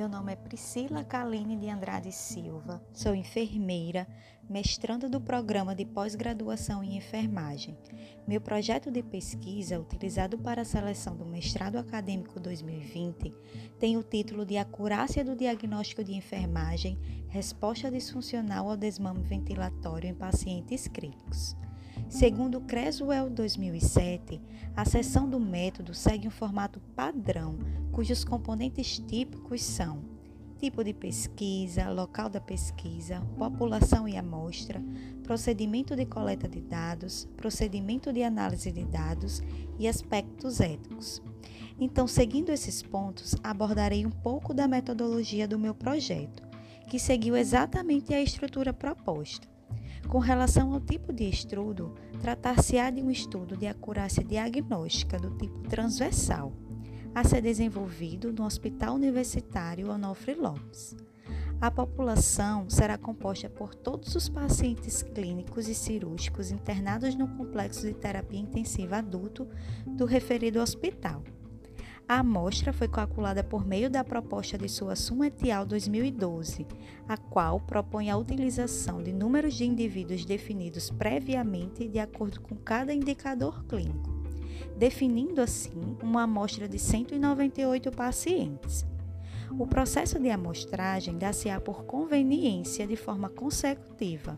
Meu nome é Priscila Kaline de Andrade Silva, sou enfermeira, mestranda do programa de pós-graduação em enfermagem. Meu projeto de pesquisa, utilizado para a seleção do mestrado acadêmico 2020, tem o título de Acurácia do Diagnóstico de Enfermagem, Resposta Disfuncional ao Desmame Ventilatório em Pacientes Críticos. Segundo Creswell 2007, a seção do método segue um formato padrão, cujos componentes típicos são tipo de pesquisa, local da pesquisa, população e amostra, procedimento de coleta de dados, procedimento de análise de dados e aspectos éticos. Então, seguindo esses pontos, abordarei um pouco da metodologia do meu projeto, que seguiu exatamente a estrutura proposta. Com relação ao tipo de estudo, tratar-se-á de um estudo de acurácia diagnóstica do tipo transversal, a ser desenvolvido no Hospital Universitário Onofre Lopes. A população será composta por todos os pacientes clínicos e cirúrgicos internados no complexo de terapia intensiva adulto do referido hospital a amostra foi calculada por meio da proposta de sua Suma Etial 2012, a qual propõe a utilização de números de indivíduos definidos previamente de acordo com cada indicador clínico, definindo assim uma amostra de 198 pacientes. O processo de amostragem dá-se-á por conveniência de forma consecutiva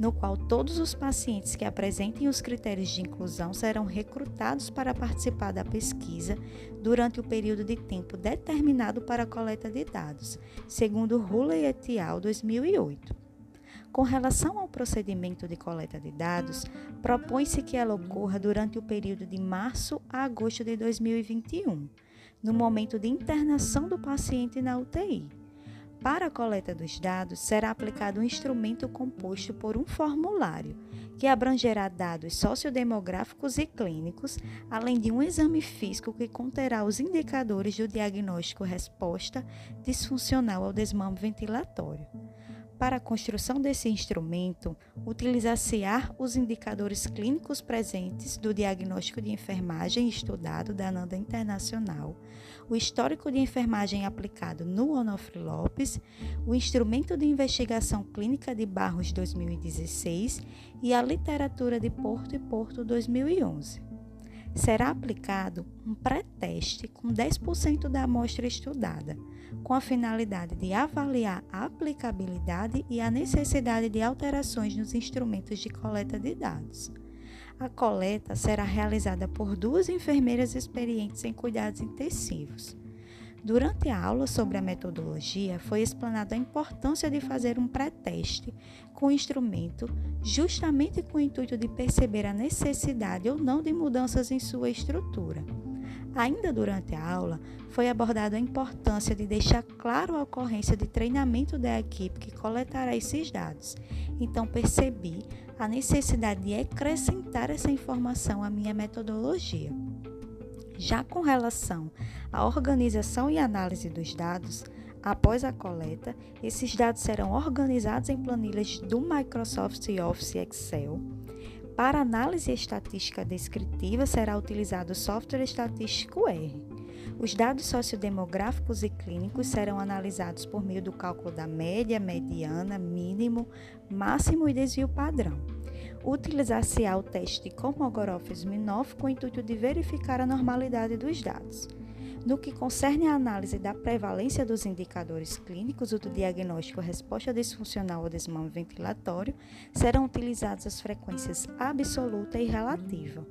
no qual todos os pacientes que apresentem os critérios de inclusão serão recrutados para participar da pesquisa durante o período de tempo determinado para a coleta de dados, segundo Hulley et al. 2008. Com relação ao procedimento de coleta de dados, propõe-se que ela ocorra durante o período de março a agosto de 2021, no momento de internação do paciente na UTI para a coleta dos dados, será aplicado um instrumento composto por um formulário, que abrangerá dados sociodemográficos e clínicos, além de um exame físico que conterá os indicadores do diagnóstico resposta disfuncional ao desmame ventilatório. Para a construção desse instrumento, utilizar-se-á os indicadores clínicos presentes do diagnóstico de enfermagem estudado da ANANDA Internacional, o histórico de enfermagem aplicado no Onofre Lopes, o instrumento de investigação clínica de Barros 2016 e a literatura de Porto e Porto 2011 será aplicado um pré-teste com 10% da amostra estudada, com a finalidade de avaliar a aplicabilidade e a necessidade de alterações nos instrumentos de coleta de dados. A coleta será realizada por duas enfermeiras experientes em cuidados intensivos. Durante a aula sobre a metodologia, foi explanada a importância de fazer um pré-teste com o instrumento, justamente com o intuito de perceber a necessidade ou não de mudanças em sua estrutura. Ainda durante a aula, foi abordada a importância de deixar claro a ocorrência de treinamento da equipe que coletará esses dados. Então, percebi a necessidade de acrescentar essa informação à minha metodologia. Já com relação à organização e análise dos dados, após a coleta, esses dados serão organizados em planilhas do Microsoft Office Excel. Para análise estatística descritiva, será utilizado o software estatístico R. Os dados sociodemográficos e clínicos serão analisados por meio do cálculo da média, mediana, mínimo, máximo e desvio padrão. Utilizar-se-á o teste de Kolmogorov-Smirnov com o intuito de verificar a normalidade dos dados. No que concerne à análise da prevalência dos indicadores clínicos do diagnóstico resposta disfuncional ao desmame ventilatório, serão utilizadas as frequências absoluta e relativa.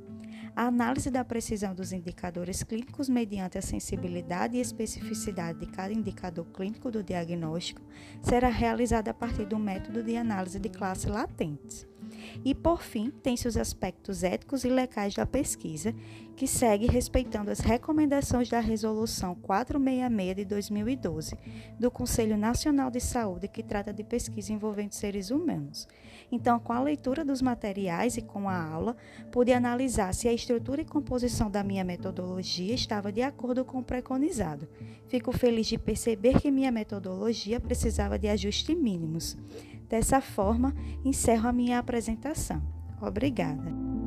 A análise da precisão dos indicadores clínicos mediante a sensibilidade e especificidade de cada indicador clínico do diagnóstico será realizada a partir do método de análise de classe latentes. E, por fim, tem-se os aspectos éticos e legais da pesquisa, que segue respeitando as recomendações da Resolução 466 de 2012 do Conselho Nacional de Saúde, que trata de pesquisa envolvendo seres humanos. Então, com a leitura dos materiais e com a aula, pude analisar se a estrutura e composição da minha metodologia estava de acordo com o preconizado. Fico feliz de perceber que minha metodologia precisava de ajustes mínimos. Dessa forma, encerro a minha apresentação. Obrigada.